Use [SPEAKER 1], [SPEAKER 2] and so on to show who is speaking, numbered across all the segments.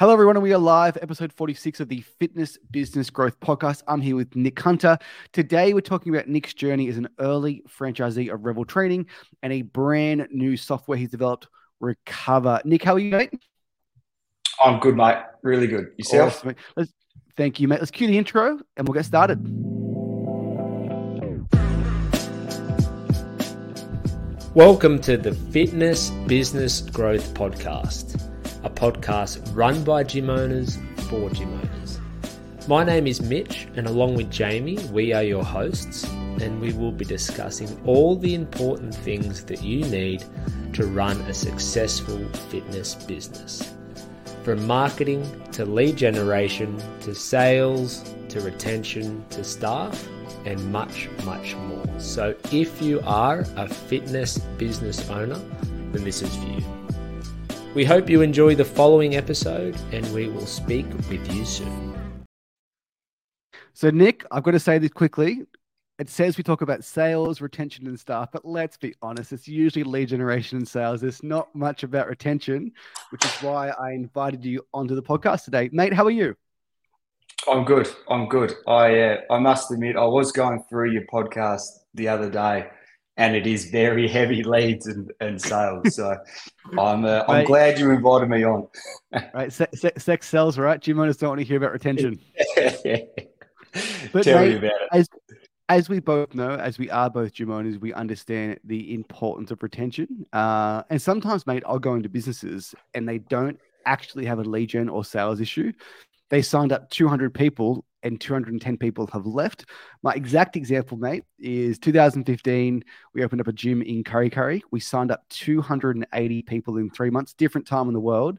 [SPEAKER 1] Hello, everyone, and we are live, episode 46 of the Fitness Business Growth Podcast. I'm here with Nick Hunter. Today, we're talking about Nick's journey as an early franchisee of Revl Training and a brand new software he's developed, Recovr. Nick, how are you, mate?
[SPEAKER 2] I'm good, mate. Really good. Yourself?
[SPEAKER 1] Awesome. Let's, thank you, mate. Let's cue the intro and we'll get started.
[SPEAKER 3] Welcome to the Fitness Business Growth Podcast a podcast run by gym owners for gym owners. My name is Mitch, and along with Jayme, we are your hosts, and we will be discussing all the important things that you need to run a successful fitness business. From marketing to lead generation to sales to retention to staff and much, much more. So, if you are a fitness business owner, then this is for you. We hope you enjoy the following episode and we will speak with you soon.
[SPEAKER 1] So, Nick, I've got to say this quickly. It says we talk about sales, retention, and staff, but let's be honest, it's usually lead generation and sales. There's not much about retention, which is why I invited you onto the podcast today. Mate, how are you?
[SPEAKER 2] I'm good. I'm good. I uh, I must admit, I was going through your podcast the other day and it is very heavy leads and, and sales. So I'm uh, I'm right. glad you invited me on.
[SPEAKER 1] right, se- se- sex sells, right? Gym owners don't want to hear about retention.
[SPEAKER 2] but Tell mate, me about it.
[SPEAKER 1] As, as we both know, as we are both gym owners, we understand the importance of retention. Uh, and sometimes, mate, I'll go into businesses and they don't actually have a lead gen or sales issue. They signed up 200 people and 210 people have left. My exact example, mate, is 2015. We opened up a gym in Kurri Kurri. We signed up 280 people in three months, different time in the world,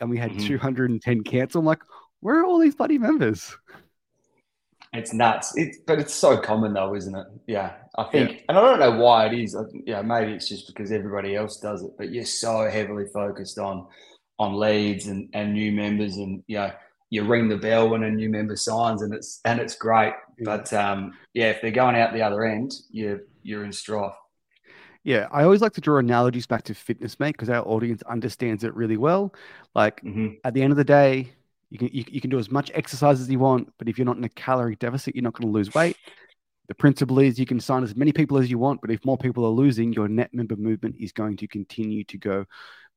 [SPEAKER 1] and we had mm-hmm. 210 cancel. I'm like, where are all these bloody members?
[SPEAKER 2] It's nuts. It's, but it's so common though, isn't it? Yeah, I think, yeah. and I don't know why it is. Yeah, maybe it's just because everybody else does it. But you're so heavily focused on on leads and and new members, and you know you ring the bell when a new member signs, and it's and it's great. But um, yeah, if they're going out the other end, you you're in strife.
[SPEAKER 1] Yeah, I always like to draw analogies back to fitness, mate, because our audience understands it really well. Like mm-hmm. at the end of the day, you can you, you can do as much exercise as you want, but if you're not in a calorie deficit, you're not going to lose weight. The principle is you can sign as many people as you want, but if more people are losing, your net member movement is going to continue to go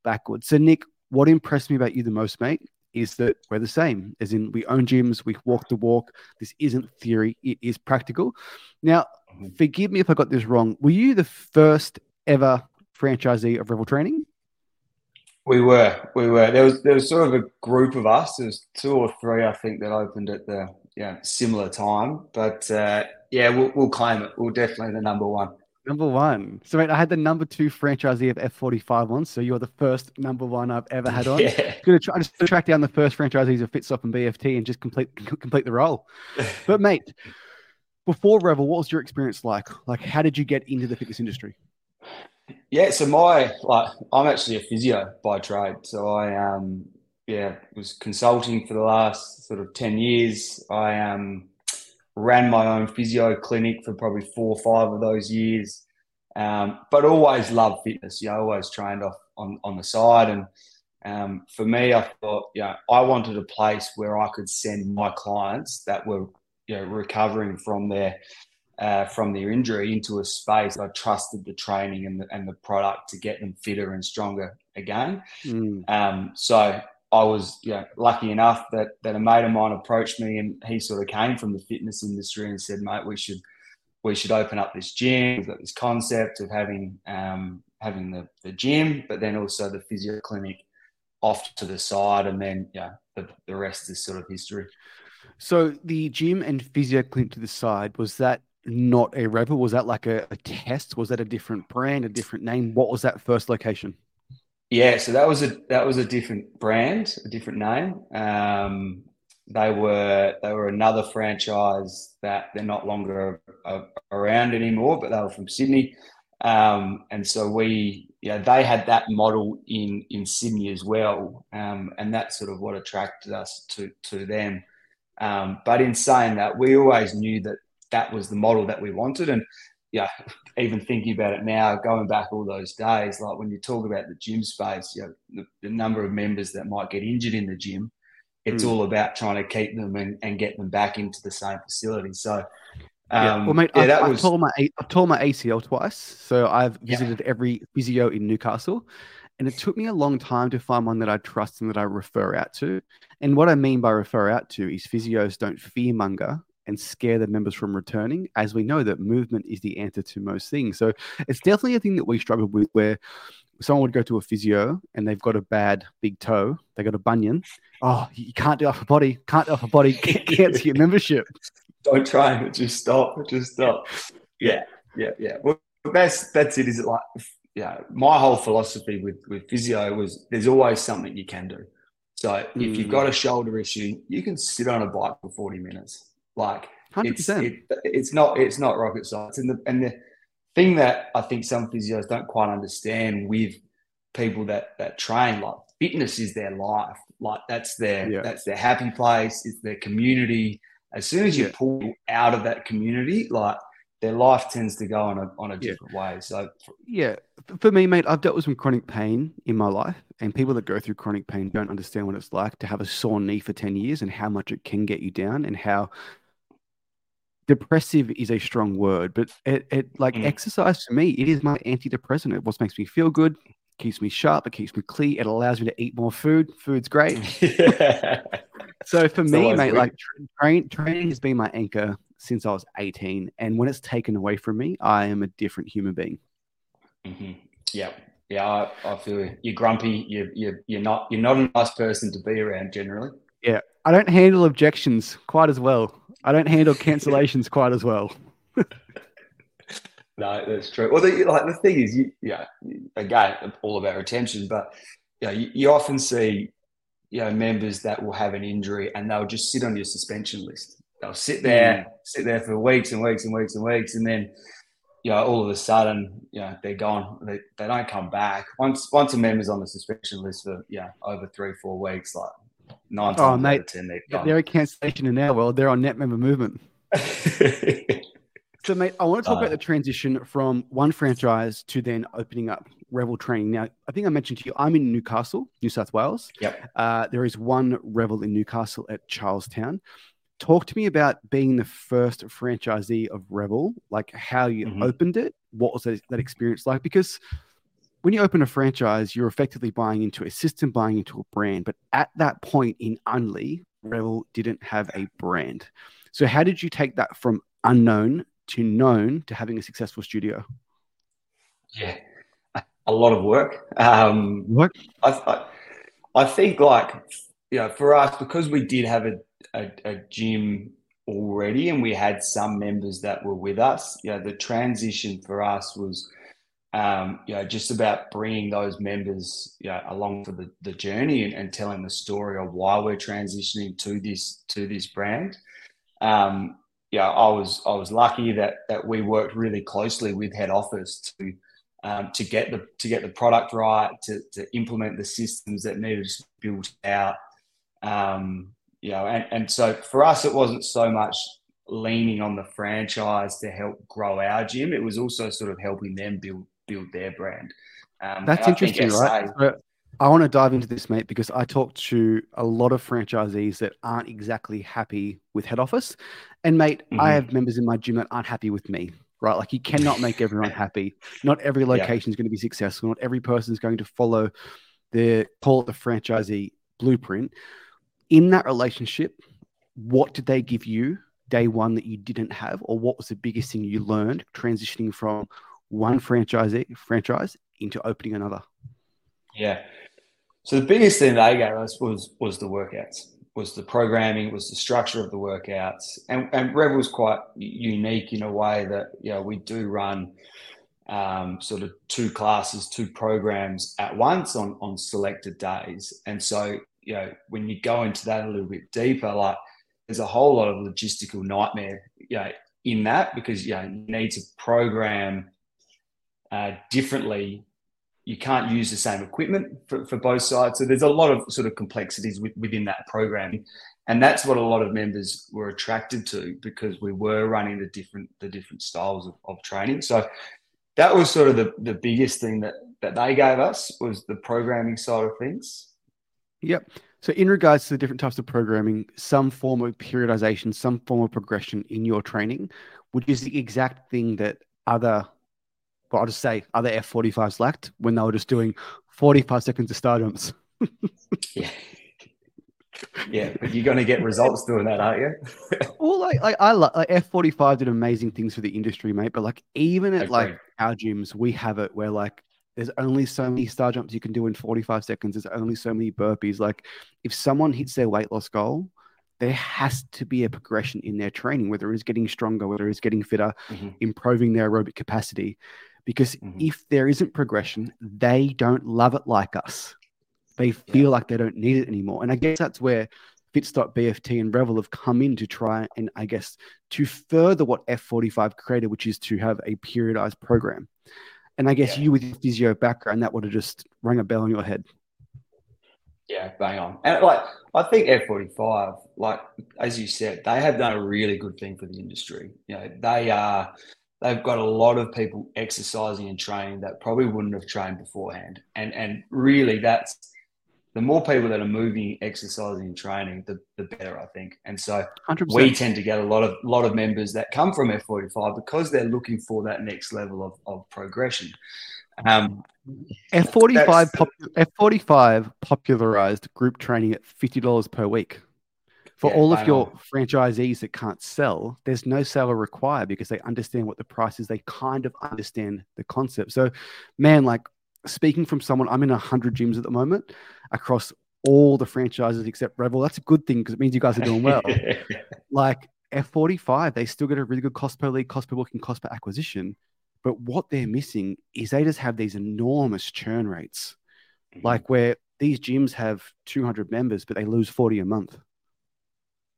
[SPEAKER 1] backwards. So, Nick, what impressed me about you the most, mate, is that we're the same, as in we own gyms, we walk the walk. This isn't theory, it is practical. Now, mm-hmm. forgive me if I got this wrong. Were you the first ever franchisee of Revl Training?
[SPEAKER 2] We were, we were. There was there was sort of a group of us. There was two or three, I think, that opened at the yeah similar time. But uh, yeah, we'll, we'll claim it. We're definitely the number one.
[SPEAKER 1] Number one. So, wait, I had the number two franchisee of F45 on. So, you're the first number one I've ever had on. Yeah. I'm Gonna try, to track down the first franchisees of Fitstop and BFT and just complete complete the role. but, mate, before Revl, what was your experience like? Like, how did you get into the fitness industry?
[SPEAKER 2] Yeah, so my like, I'm actually a physio by trade. So I um yeah was consulting for the last sort of ten years. I um ran my own physio clinic for probably four or five of those years. Um, but always loved fitness. You know, always trained off on, on the side. And um, for me, I thought, you know, I wanted a place where I could send my clients that were, you know, recovering from their uh, from their injury into a space I trusted the training and the, and the product to get them fitter and stronger again. Mm. Um, so I was you know, lucky enough that that a mate of mine approached me and he sort of came from the fitness industry and said, mate, we should we should open up this gym. We've got this concept of having um, having the, the gym, but then also the physio clinic off to the side, and then yeah, the, the rest is sort of history.
[SPEAKER 1] So the gym and physio clinic to the side was that not a Revl? Was that like a, a test? Was that a different brand, a different name? What was that first location?
[SPEAKER 2] Yeah, so that was a that was a different brand, a different name. Um, they were they were another franchise that they're not longer around anymore, but they were from Sydney, um, and so we yeah they had that model in in Sydney as well, um, and that's sort of what attracted us to to them. Um, but in saying that, we always knew that that was the model that we wanted, and yeah, even thinking about it now, going back all those days, like when you talk about the gym space, you know, the, the number of members that might get injured in the gym it's mm. all about trying to keep them and, and get them back into the same facility. So, um,
[SPEAKER 1] yeah. well, mate, yeah, I've, that I've was... tore my I've my ACL twice, so I've visited yeah. every physio in Newcastle, and it took me a long time to find one that I trust and that I refer out to. And what I mean by refer out to is physios don't fearmonger and scare the members from returning, as we know that movement is the answer to most things. So it's definitely a thing that we struggle with where someone would go to a physio and they've got a bad big toe, they got a bunion. Oh, you can't do upper body, can't do upper body, can't cancel your membership.
[SPEAKER 2] Don't try just stop, just stop. Yeah, yeah, yeah. Well, that's that's it. Is it like yeah? My whole philosophy with with physio was there's always something you can do. So mm. if you've mm. got a shoulder issue, you can sit on a bike for 40 minutes. Like 100%. It's, it, it's not it's not rocket science. And the and the thing that I think some physios don't quite understand with people that that train, like fitness is their life. Like that's their yeah. that's their happy place, it's their community. As soon as you yeah. pull out of that community, like their life tends to go on a on a different yeah. way. So
[SPEAKER 1] yeah, for me, mate, I've dealt with some chronic pain in my life, and people that go through chronic pain don't understand what it's like to have a sore knee for ten years and how much it can get you down, and how depressive is a strong word, but it, it like mm. exercise for me, it is my antidepressant. It what makes me feel good, keeps me sharp, it keeps me clear, it allows me to eat more food. Food's great. so for it's me, mate, like train, training has been my anchor since I was 18. And when it's taken away from me, I am a different human being.
[SPEAKER 2] Mm-hmm. Yeah. Yeah, I, I feel you. You're grumpy. You're, you're, you're not you're not a nice person to be around generally.
[SPEAKER 1] Yeah, I don't handle objections quite as well. I don't handle cancellations quite as well.
[SPEAKER 2] no, that's true. Well, the, like the thing is, you, yeah, again, all about retention, but you, know, you, you often see you know members that will have an injury and they'll just sit on your suspension list. They'll sit there, mm. sit there for weeks and weeks and weeks and weeks, and then you know all of a sudden, you know, they're gone. They, they don't come back. Once once a member's on the suspension list for yeah over three four weeks, like Nine oh, mate,
[SPEAKER 1] they're, they're a cancellation in our world. They're on net member movement. so, mate, I want to talk uh, about the transition from one franchise to then opening up Revl training. Now, I think I mentioned to you, I'm in Newcastle, New South Wales.
[SPEAKER 2] Yep.
[SPEAKER 1] Uh, there is one Revl in Newcastle at Charlestown. Talk to me about being the first franchisee of Revl, like how you mm-hmm. opened it. What was that, that experience like? Because when you open a franchise, you're effectively buying into a system, buying into a brand. But at that point in Unley, Revl didn't have a brand. So how did you take that from unknown to known to having a successful studio?
[SPEAKER 2] Yeah, a lot of work. Um,
[SPEAKER 1] what?
[SPEAKER 2] I, I, I, think like you know, for us because we did have a, a, a gym already and we had some members that were with us. You know, the transition for us was um, you know, just about bringing those members you know, along for the, the journey and, and, telling the story of why we're transitioning to this to this brand. Um, yeah, I was I was lucky that that we worked really closely with head office to um, to get the to get the product right, to, to implement the systems that needed to be built out. Um, you know, and, and so for us, it wasn't so much leaning on the franchise to help grow our gym. It was also sort of helping them build build their brand.
[SPEAKER 1] Um, That's interesting, right? So I want to dive into this, mate, because I talk to a lot of franchisees that aren't exactly happy with head office. And, mate, mm-hmm. I have members in my gym that aren't happy with me, right? Like, you cannot make everyone happy. Not every location is going to be successful. Not every person is going to follow the call it the franchisee blueprint. In that relationship, what did they give you day one that you didn't have? Or what was the biggest thing you learned transitioning from one franchise franchise into opening another?
[SPEAKER 2] Yeah. So the biggest thing they gave us was was the workouts, was the programming, was the structure of the workouts, and and Rev was quite unique in a way that you know we do run um, sort of two classes, two programs at once on on selected days, and so you know when you go into that a little bit deeper, like there's a whole lot of logistical nightmare, you know, in that because you know you need to program uh, differently, you can't use the same equipment for, for both sides. So there's a lot of sort of complexities with, within that programming, and that's what a lot of members were attracted to because we were running the different the different styles of, of training. So that was sort of the, the biggest thing that that they gave us was the programming side of things.
[SPEAKER 1] Yep. So, in regards to the different types of programming, some form of periodization, some form of progression in your training, which is the exact thing that other, well, I'll just say other F45s lacked when they were just doing 45 seconds of star jumps.
[SPEAKER 2] yeah. Yeah, but you're going to get results doing that, aren't you?
[SPEAKER 1] well, like, like I like F45 did amazing things for the industry, mate. But like even at like our gyms, we have it where like there's only so many star jumps you can do in 45 seconds. There's only so many burpees. Like, if someone hits their weight loss goal, there has to be a progression in their training, whether it's getting stronger, whether it's getting fitter, mm-hmm. improving their aerobic capacity. Because mm-hmm. if there isn't progression, they don't love it like us. They feel yeah. like they don't need it anymore. And I guess that's where Fitstop, BFT, and Revl have come in to try and, I guess, to further what F45 created, which is to have a periodized program. And I guess yeah. you with your physio background, that would have just rang a bell in your head.
[SPEAKER 2] Yeah, bang on. And like I think F45, like as you said, they have done a really good thing for the industry. You know, they are they've got a lot of people exercising and training that probably wouldn't have trained beforehand. And and really that's the more people that are moving, exercising, and training, the, the better, I think. And so 100%. we tend to get a lot of lot of members that come from F45 because they're looking for that next level of, of progression. Um,
[SPEAKER 1] F45 pop, F45 popularized group training at fifty dollars per week. For yeah, all of your on. franchisees that can't sell, there's no seller required because they understand what the price is. They kind of understand the concept. So, man, like speaking from someone, I'm in 100 gyms at the moment across all the franchises except Revl. That's a good thing because it means you guys are doing well. like F45, they still get a really good cost per lead, cost per booking, cost per acquisition. But what they're missing is they just have these enormous churn rates, mm-hmm. like where these gyms have 200 members, but they lose 40 a month.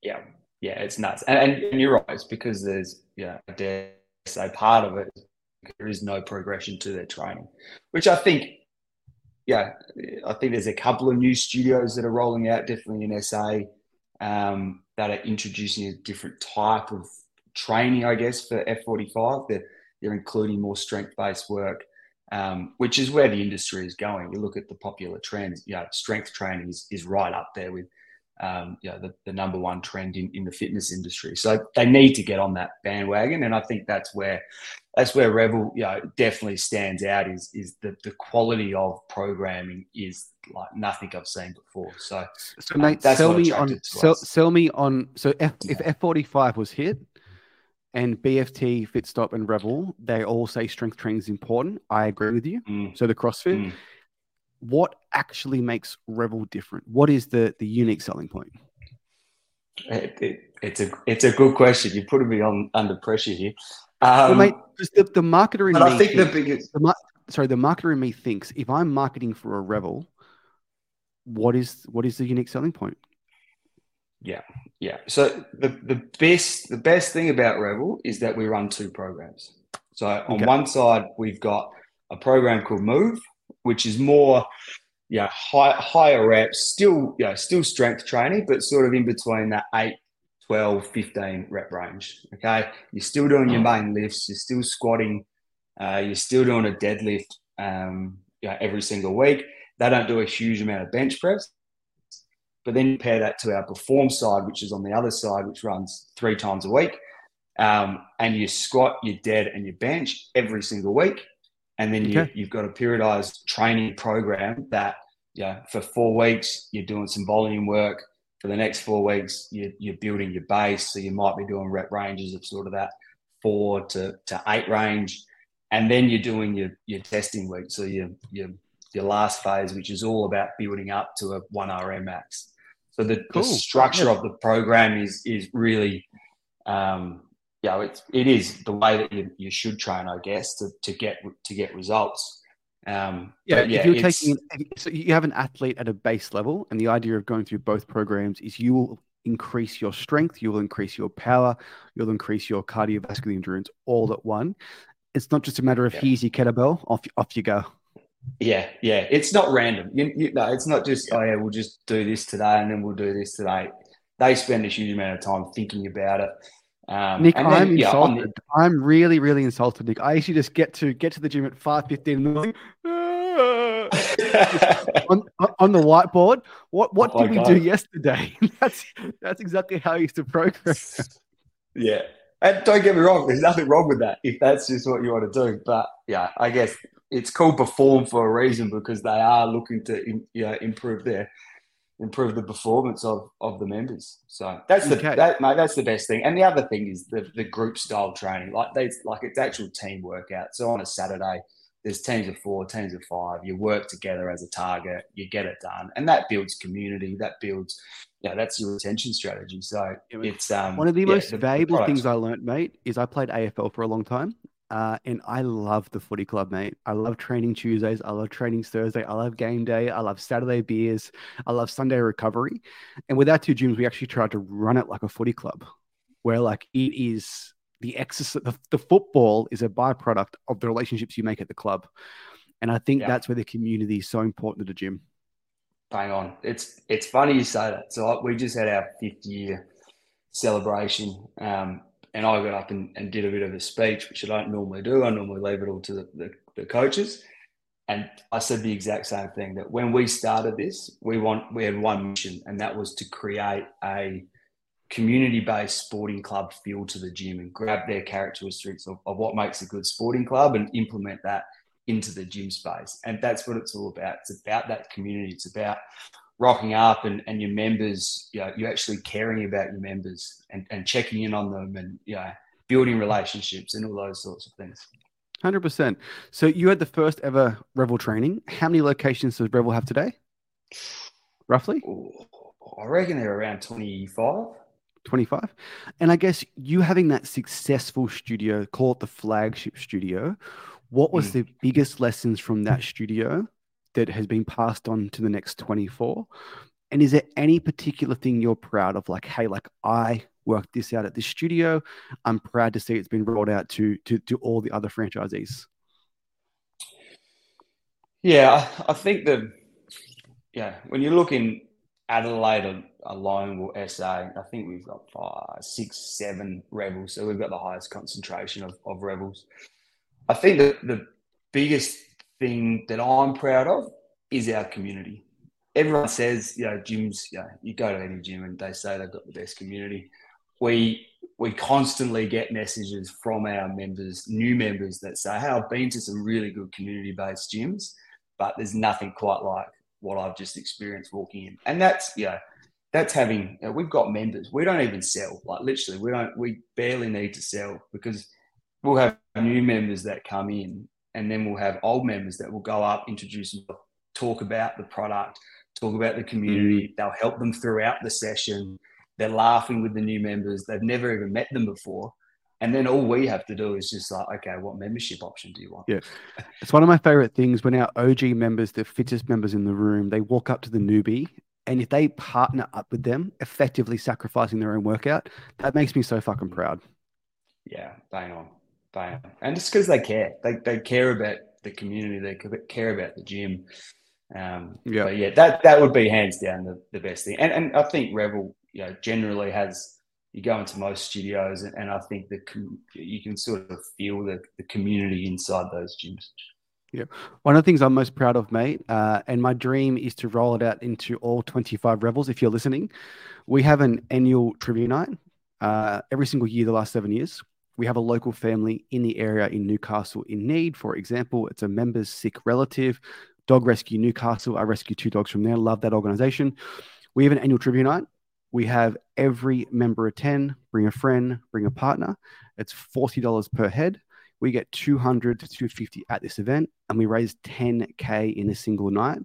[SPEAKER 2] Yeah, yeah, it's nuts. And, and you're right, it's because there's, yeah, I dare say part of it there is no progression to their training, which I think, yeah, I think there's a couple of new studios that are rolling out, definitely in SA, um, that are introducing a different type of training, I guess, for F45. They're, they're including more strength based work, um, which is where the industry is going. You look at the popular trends, you know, strength training is, is right up there with um, you know, the, the number one trend in, in the fitness industry. So they need to get on that bandwagon. And I think that's where that's where Revl, you know, definitely stands out is is the, the quality of programming is like nothing I've seen before. So,
[SPEAKER 1] so um, mate, sell me on sell, sell, me on so F, if F forty five was hit and BFT, Fitstop, and Revl, they all say strength training is important. I agree with you. Mm. So the CrossFit. Mm what actually makes Revl different? What is the the unique selling point?
[SPEAKER 2] It, it, it's a it's a good question. You're putting me on under pressure here.
[SPEAKER 1] Um, well, mate, the, the marketer in me. I think thinks, the biggest. The, sorry, the marketer in me thinks if I'm marketing for a Revl, what is what is the unique selling point?
[SPEAKER 2] Yeah, yeah. So the the best the best thing about Revl is that we run two programs. So on okay. one side we've got a program called Move, which is more yeah high, higher reps, still yeah still strength training, but sort of in between that 8, 12, 15 rep range. Okay, you're still doing your main lifts, you're still squatting, uh, you're still doing a deadlift um, yeah, every single week. They don't do a huge amount of bench press. But then pair that to our perform side, which is on the other side, which runs three times a week. Um, and you squat, you dead, and you bench every single week. And then you, you've got a periodized training program that, yeah, for four weeks, you're doing some volume work. For the next four weeks, you, you're building your base. So you might be doing rep ranges of sort of that four to, to eight range. And then you're doing your, your testing week. So your, your, your last phase, which is all about building up to a 1RM max. So the, cool. the structure yeah. of the program is, is really um, yeah, it's it is the way that you, you should train, I guess, to, to get to get results. Um,
[SPEAKER 1] yeah, yeah, if you're taking, so you have an athlete at a base level, and the idea of going through both programs is you will increase your strength, you will increase your power, you'll increase your cardiovascular endurance all at one. It's not just a matter of yeah. here's your kettlebell, off off you go.
[SPEAKER 2] Yeah, yeah, it's not random. You, you, no, it's not just oh yeah, we'll just do this today and then we'll do this today. They spend a huge amount of time thinking about it.
[SPEAKER 1] Um, Nick, then, I'm yeah, insulted. The... I'm really, really insulted, Nick. I actually just get to get to the gym at five fifteen in the morning. on, on the whiteboard. What what oh did we God. do yesterday? that's that's exactly how I used to progress.
[SPEAKER 2] Yeah. And don't get me wrong, there's nothing wrong with that if that's just what you want to do. But yeah, I guess it's called perform for a reason because they are looking to you know improve their improve the performance of of the members. So that's the okay. that mate, that's the best thing. And the other thing is the the group style training. Like they like it's actual team workout. So on a Saturday, there's teams of four, teams of five. You work together as a target, you get it done, and that builds community. That builds, yeah, that's your retention strategy. So it's um,
[SPEAKER 1] one of the yeah, most the, valuable the things I learned, mate, is I played AFL for a long time, uh, and I love the footy club, mate. I love training Tuesdays. I love training Thursday. I love game day. I love Saturday beers. I love Sunday recovery. And with our two gyms, we actually tried to run it like a footy club, where like it is the exercise, the, the football is a byproduct of the relationships you make at the club. And I think yeah. that's where the community is so important to the gym.
[SPEAKER 2] Bang on. It's it's funny you say that. So we just had our fifth year celebration. Um, and I got up and, and, did a bit of a speech, which I don't normally do. I normally leave it all to the, the, the, coaches. And I said the exact same thing that when we started this, we want we had one mission, and that was to create a community-based sporting club feel to the gym and grab their characteristics of, of what makes a good sporting club and implement that into the gym space. And that's what it's all about. It's about that community. It's about rocking up and, and your members, you know, you're actually caring about your members and, and checking in on them and, you know, building relationships and all those sorts of things.
[SPEAKER 1] 100%. So you had the first ever Revl training. How many locations does Revl have today? Roughly?
[SPEAKER 2] I reckon they're around 25.
[SPEAKER 1] 25. And I guess you having that successful studio, call it the flagship studio, what was mm. the biggest lessons from that studio that has been passed on to the next 24? And is there any particular thing you're proud of? Like, hey, like I worked this out at this studio. I'm proud to see it's been rolled out to to, to all the other franchisees.
[SPEAKER 2] Yeah, I, think that yeah, when you look in Adelaide alone or SA, I think we've got five, six, seven Revls. So we've got the highest concentration of, of Revls. I think that the biggest thing that I'm proud of is our community. Everyone says, you know, gyms, you, know, you go to any gym and they say they've got the best community. We we constantly get messages from our members, new members that say, Hey, I've been to some really good community based gyms, but there's nothing quite like what I've just experienced walking in. And that's, you know, that's having, you know, we've got members. We don't even sell, like literally, we don't, we barely need to sell because we'll have new members that come in and then we'll have old members that will go up, introduce talk about the product, talk about the community. Mm. They'll help them throughout the session. They're laughing with the new members. They've never even met them before. And then all we have to do is just like, okay, what membership option do you want?
[SPEAKER 1] Yeah. It's one of my favorite things when our OG members, the fittest members in the room, they walk up to the newbie. And if they partner up with them, effectively sacrificing their own workout, that makes me so fucking proud.
[SPEAKER 2] Yeah, bang on and just because they care, they they care about the community, they care about the gym. Um, yeah, but yeah, that that would be hands down the, the best thing. And and I think Revl, you know, generally has. You go into most studios, and, and I think that you can sort of feel the, the community inside those gyms.
[SPEAKER 1] Yeah. One of the things I'm most proud of, mate, uh, and my dream is to roll it out into all 25 Revls. If you're listening, we have an annual trivia night uh, every single year, the last seven years we have a local family in the area in Newcastle in need. For example, it's a member's sick relative. Dog Rescue Newcastle. I rescue two dogs from there. Love that organization. We have an annual trivia night. We have every member attend, bring a friend, bring a partner. It's $40 per head. We get 200 to 250 at this event, and we raise 10K in a single night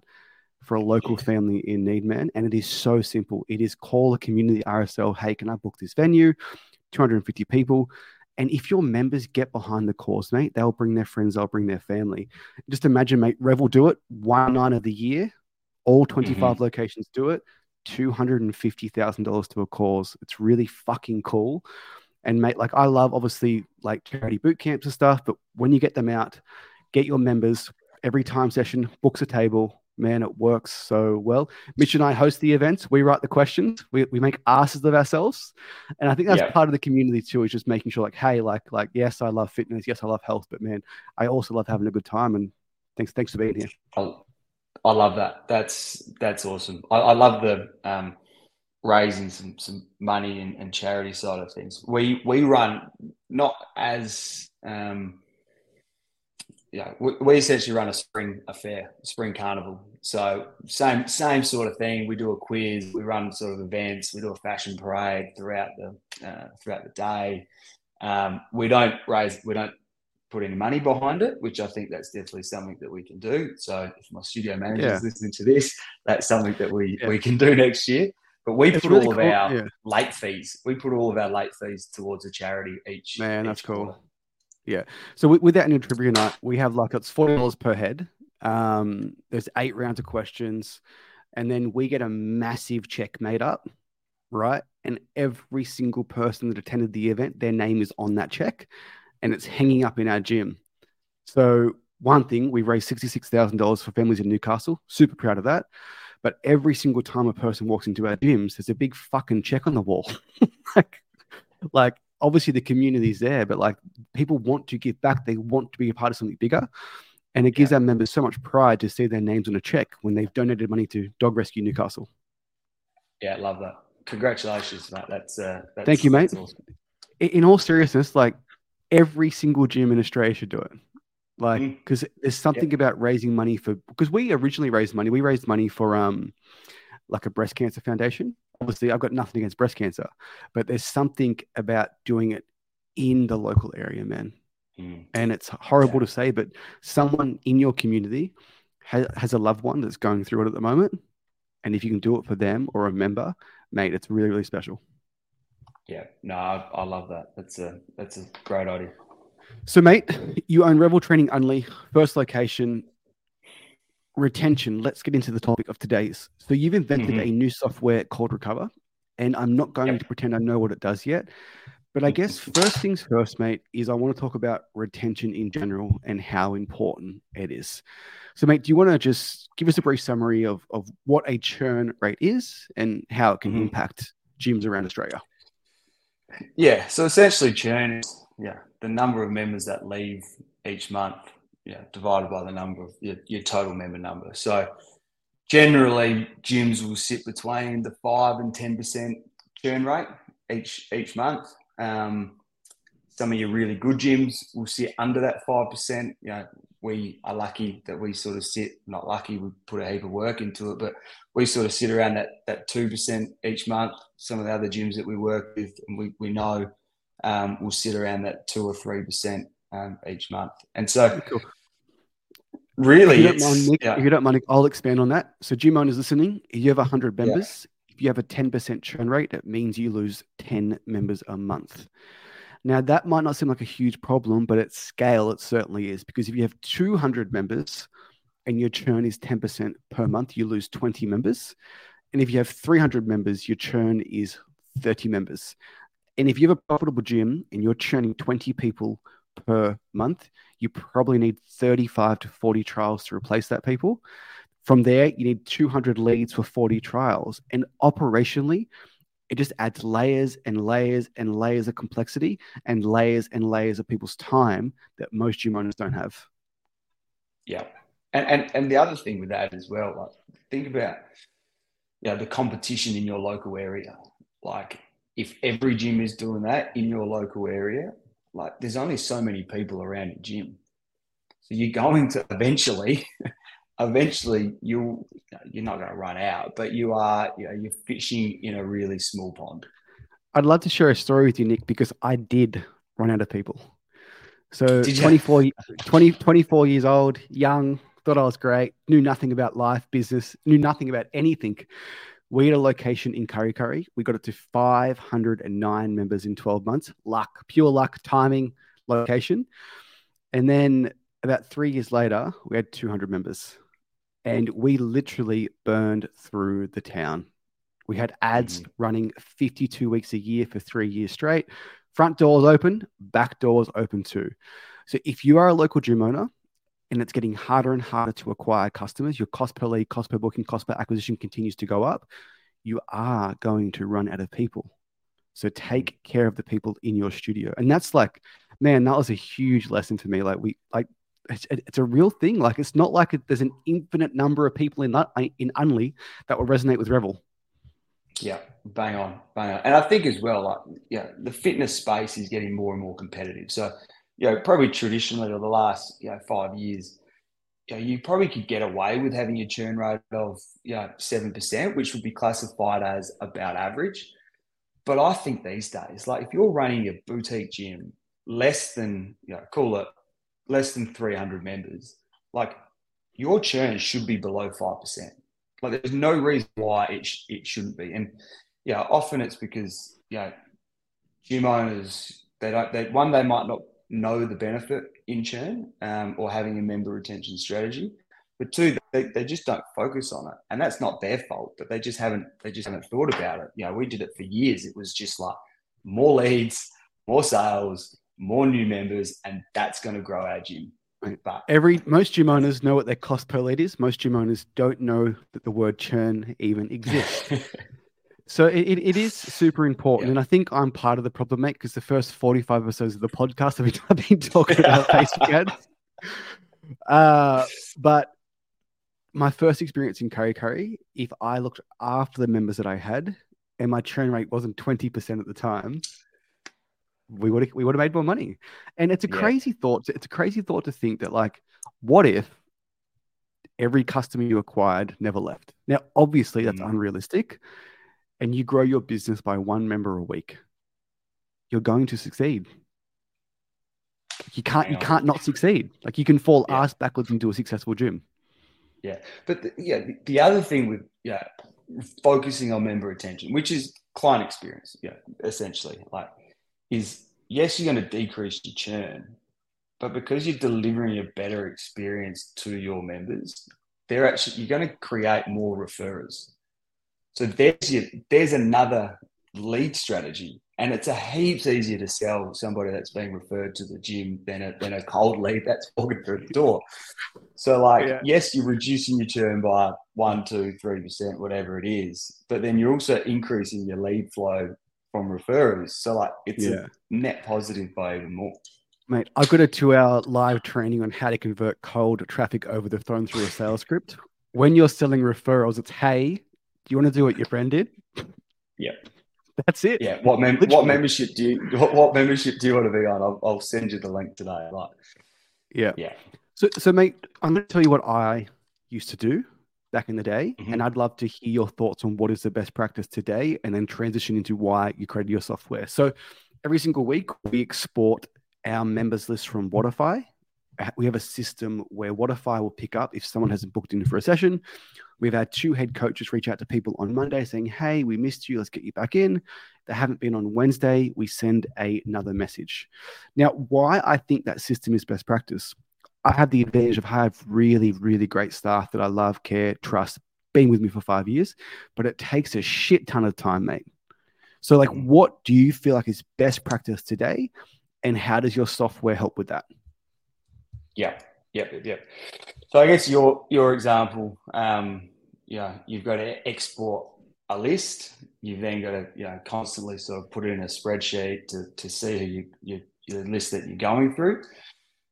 [SPEAKER 1] for a local family in need, man. And it is so simple. It is call a community RSL. Hey, can I book this venue? 250 people. And if your members get behind the cause, mate, they'll bring their friends, they'll bring their family. Just imagine, mate, Rev will do it one night of the year. All 25 mm-hmm. locations do it. $250,000 to a cause. It's really fucking cool. And mate, like I love obviously like charity boot camps and stuff, but when you get them out, get your members every time session, books a table, man, it works so well. Mitch and I host the events. We write the questions. We, we make asses of ourselves. And I think that's yeah. part of the community too, is just making sure like, hey, like, like, yes, I love fitness. Yes, I love health, but man, I also love having a good time. And thanks, thanks for being here.
[SPEAKER 2] I love that. That's that's awesome. I, I love the um, raising some some money and, and, charity side of things. We we run not as um, yeah, we, we essentially run a spring affair, a spring carnival. So same same sort of thing. We do a quiz. We run sort of events. We do a fashion parade throughout the uh, throughout the day. Um, we don't raise. We don't put any money behind it, which I think that's definitely something that we can do. So if my studio manager is listening to this, that's something that we, yeah. we can do next year. But we it's put really all of our yeah. late fees. We put all of our late fees towards a charity each.
[SPEAKER 1] Man,
[SPEAKER 2] each
[SPEAKER 1] that's quarter. Yeah. So with, with that new night, we have like it's forty dollars per head. Um, there's eight rounds of questions, and then we get a massive check made up, right? And every single person that attended the event, their name is on that check and it's hanging up in our gym. So, one thing, we raised $66,000 for families in Newcastle. Super proud of that. But every single time a person walks into our gyms, there's a big fucking check on the wall. like, like, obviously the community is there, but like people want to give back. They want to be a part of something bigger. And it gives yeah. our members so much pride to see their names on a check when they've donated money to Dog Rescue Newcastle.
[SPEAKER 2] Yeah, love that. Congratulations, mate. That's, uh, that's
[SPEAKER 1] thank you, mate. Awesome. In all seriousness, like every single gym in Australia should do it. Like, because mm. there's something yeah. about raising money for because we originally raised money. We raised money for um like a breast cancer foundation. Obviously, I've got nothing against breast cancer, but there's something about doing it in the local area, man. Mm. And it's horrible yeah. to say, but someone in your community has, has a loved one that's going through it at the moment. And if you can do it for them or a member, mate, it's really, really special.
[SPEAKER 2] Yeah, no, I, I love that. That's a that's a great idea.
[SPEAKER 1] So, mate, you own Revl Training Unley, first location, retention. Let's get into the topic of today's. So, you've invented mm-hmm. a new software called Recovr, and I'm not going yep. to pretend I know what it does yet. But I guess first things first, mate, is I want to talk about retention in general and how important it is. So, mate, do you want to just give us a brief summary of, of what a churn rate is and how it can mm-hmm. impact gyms around Australia?
[SPEAKER 2] Yeah, so essentially churn is yeah the number of members that leave each month, yeah, divided by the number of your, your total member number. So generally, gyms will sit between the five and ten percent churn rate each each month. Um, some of your really good gyms will sit under that five percent. You know, we are lucky that we sort of sit not lucky we put a heap of work into it but we sort of sit around that that 2% each month some of the other gyms that we work with and we, we know um, will sit around that 2 or 3% um, each month and so cool. really
[SPEAKER 1] if you, mind, Nick, yeah. if you don't mind I'll expand on that so gym owners listening you have 100 members yeah. if you have a 10% churn rate it means you lose 10 members a month now, that might not seem like a huge problem, but at scale, it certainly is because if you have 200 members and your churn is 10% per month, you lose 20 members. And if you have 300 members, your churn is 30 members. And if you have a profitable gym and you're churning 20 people per month, you probably need 35 to 40 trials to replace that people. From there, you need 200 leads for 40 trials. And operationally, it just adds layers and layers and layers of complexity and layers and layers of people's time that most gym owners don't have.
[SPEAKER 2] Yeah. And, and, and the other thing with that as well, like think about you know, the competition in your local area. Like if every gym is doing that in your local area, like there's only so many people around a gym. So you're going to eventually eventually you you're not going to run out, but you are you know, you're fishing in a really small pond.
[SPEAKER 1] I'd love to share a story with you, Nick, because I did run out of people. So 24, 20, 24 years old, young, thought I was great, knew nothing about life, business, knew nothing about anything. We had a location in Curry Kurri. We got it to 509 members in 12 months. Luck, pure luck, timing, location. And then about three years later, we had 200 members and we literally burned through the town. We had ads mm-hmm. running 52 weeks a year for three years straight. Front doors open, back doors open too. So if you are a local gym owner and it's getting harder and harder to acquire customers, your cost per lead, cost per booking, cost per acquisition continues to go up, you are going to run out of people. So take mm. care of the people in your studio. And that's like, man, that was a huge lesson for me. Like we like it's, it's a real thing. Like it's not like there's an infinite number of people in that in Unley that will resonate with Revl.
[SPEAKER 2] Yeah, bang on, bang on. And I think as well, like yeah, the fitness space is getting more and more competitive. So, you know, probably traditionally or the last you know five years, you know, you probably could get away with having a churn rate of you know seven percent, which would be classified as about average. But I think these days, like if you're running a boutique gym, less than you know, call it less than 300 members, like your churn should be below 5%. Like there's no reason why it, sh- it shouldn't be. And yeah, often it's because, you know, gym owners, they don't, they, one, they might not know the benefit in churn um, or having a member retention strategy. But two, they, they just don't focus on it. And that's not their fault, but they just haven't, they just haven't thought about it. You know, we did it for years. It was just like more leads, more sales, more new members, and that's going to grow our gym.
[SPEAKER 1] But every most gym owners know what their cost per lead is. Most gym owners don't know that the word churn even exists. so it, it is super important, yeah. and I think I'm part of the problem, mate. Because the first 45 episodes of the podcast have been, I've been talking about Facebook ads. Uh, but my first experience in Kurri Kurri, if I looked after the members that I had, and my churn rate wasn't 20% at the time, we would have we would have made more money. And it's a yeah. crazy thought. It's a crazy thought to think that like, what if every customer you acquired never left? Now, obviously, that's mm. unrealistic. And you grow your business by one member a week, you're going to succeed. You can't you can't not succeed. Like you can fall yeah. ass backwards into a successful gym.
[SPEAKER 2] Yeah, but the, yeah, the, the other thing with yeah, focusing on member attention, which is client experience, yeah, essentially, like is yes, you're going to decrease your churn, but because you're delivering a better experience to your members, they're actually you're going to create more referrers. So there's your, there's another lead strategy, and it's a heaps easier to sell somebody that's being referred to the gym than a than a cold lead that's walking through the door. So like, yeah. yes, you're reducing your churn by one, two, three percent, whatever it is, but then you're also increasing your lead flow from referrals. So like it's yeah. a net positive by even more.
[SPEAKER 1] Mate, I've got a two-hour live training on how to convert cold traffic over the phone through a sales script. When you're selling referrals, it's hey, do you want to do what your friend did?
[SPEAKER 2] Yeah.
[SPEAKER 1] That's it.
[SPEAKER 2] Yeah. What mem- what membership do you what, what, membership do you want to be on? I'll, I'll send you the link today. Like,
[SPEAKER 1] yeah.
[SPEAKER 2] Yeah.
[SPEAKER 1] So so mate, I'm gonna tell you what I used to do back in the day. Mm-hmm. And I'd love to hear your thoughts on what is the best practice today and then transition into why you created your software. So every single week, we export our members list from. Uh, we have a system where Wodify will pick up if someone hasn't booked in for a session. We've had two head coaches reach out to people on Monday saying, Hey, we missed you. Let's get you back in. They haven't been on Wednesday. We send a, another message. Now, why I think that system is best practice I have the advantage of have really, really great staff that I love, care, trust, been with me for five years, but it takes a shit ton of time, mate. So, like, mm. what do you feel like is best practice today, and how does your software help with that?
[SPEAKER 2] Yeah, yep, yep. So, I guess your your example, um, yeah, you've got to export a list. You've then got to, you know, constantly sort of put it in a spreadsheet to to see who you, you your list that you're going through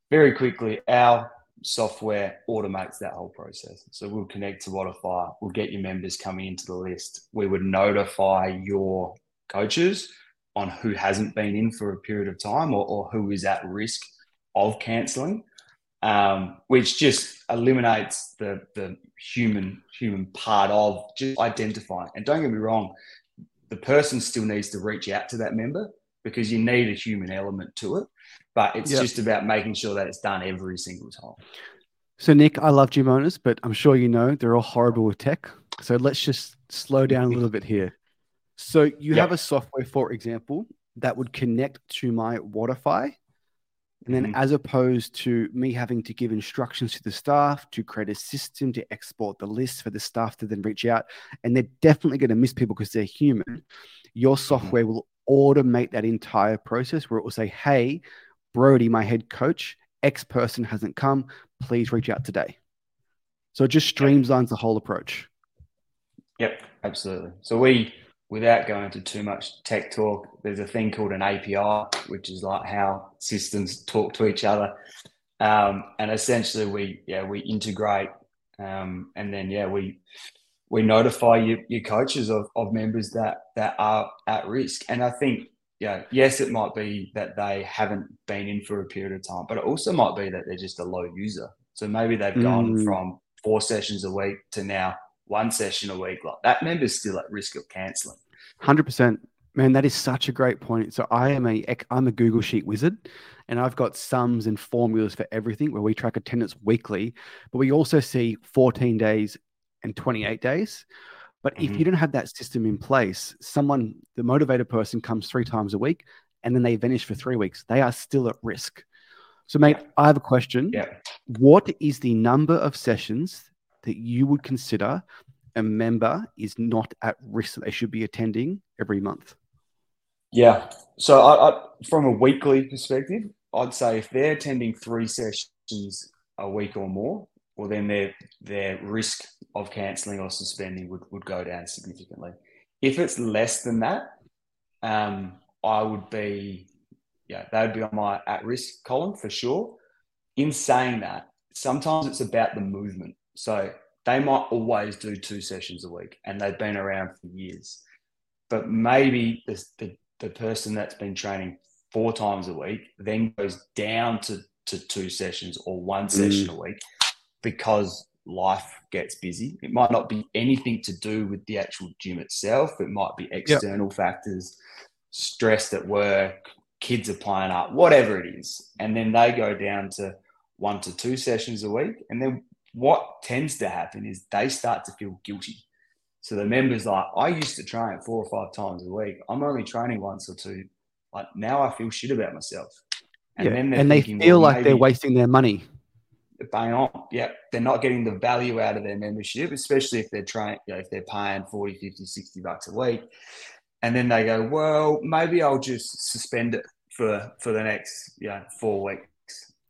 [SPEAKER 2] very quickly, our software automates that whole process. So we'll connect to Wodify, we'll get your members coming into the list. We would notify your coaches on who hasn't been in for a period of time or, or who is at risk of cancelling, um, which just eliminates the the human human part of just identifying. And don't get me wrong, the person still needs to reach out to that member because you need a human element to it but it's yep. just about making sure that it's done every single time.
[SPEAKER 1] So, Nick, I love gym owners, but I'm sure you know they're all horrible with tech. So, let's just slow down a little bit here. So, you yep. have a software, for example, that would connect to my Wodify. And then, mm-hmm. as opposed to me having to give instructions to the staff to create a system to export the list for the staff to then reach out, and they're definitely going to miss people because they're human, your mm-hmm. software mm-hmm. will automate that entire process where it will say, Hey, Brody, my head coach, X person hasn't come. Please reach out today. So it just streamlines the whole approach.
[SPEAKER 2] Yep, absolutely. So we, without going into too much tech talk, there's a thing called an API, which is like how systems talk to each other. Um, and essentially, we yeah we integrate, um, and then yeah we we notify your, your coaches of, of members that that are at risk. And I think yeah, yes, it might be that they haven't been in for a period of time, but it also might be that they're just a low user. So maybe they've mm. gone from four sessions a week to now one session a week. Like that member's still at risk of cancelling.
[SPEAKER 1] Hundred percent. Man, that is such a great point. So I am a I'm a Google Sheet wizard, and I've got sums and formulas for everything where we track attendance weekly, but we also see 14 days and 28 days. But mm-hmm. if you don't have that system in place, someone, the motivated person comes three times a week and then they vanish for three weeks. They are still at risk. So, mate, I have a question.
[SPEAKER 2] Yeah.
[SPEAKER 1] What is the number of sessions that you would consider a member is not at risk that they should be attending every month?
[SPEAKER 2] Yeah. So, I, I, from a weekly perspective, I'd say if they're attending three sessions a week or more, well, then their their risk of cancelling or suspending would, would go down significantly. If it's less than that, um, I would be, yeah, that would be on my at risk column for sure. In saying that, sometimes it's about the movement. So they might always do two sessions a week and they've been around for years. But maybe the, the, the person that's been training four times a week then goes down to, to two sessions or one session mm. a week because life gets busy. It might not be anything to do with the actual gym itself. It might be external yep. factors, stress at work, kids are playing up, whatever it is. And then they go down to one to two sessions a week. And then what tends to happen is they start to feel guilty. So the members like, I used to train four or five times a week. I'm only training once or two. Like now I feel shit about myself.
[SPEAKER 1] And yeah. then and they feel well, like they're wasting their money.
[SPEAKER 2] Bang on. Yeah. They're not getting the value out of their membership, especially if they're trying, you know, if they're paying 40, 50, 60 bucks a week. And then they go, well, maybe I'll just suspend it for for the next, you know, four weeks.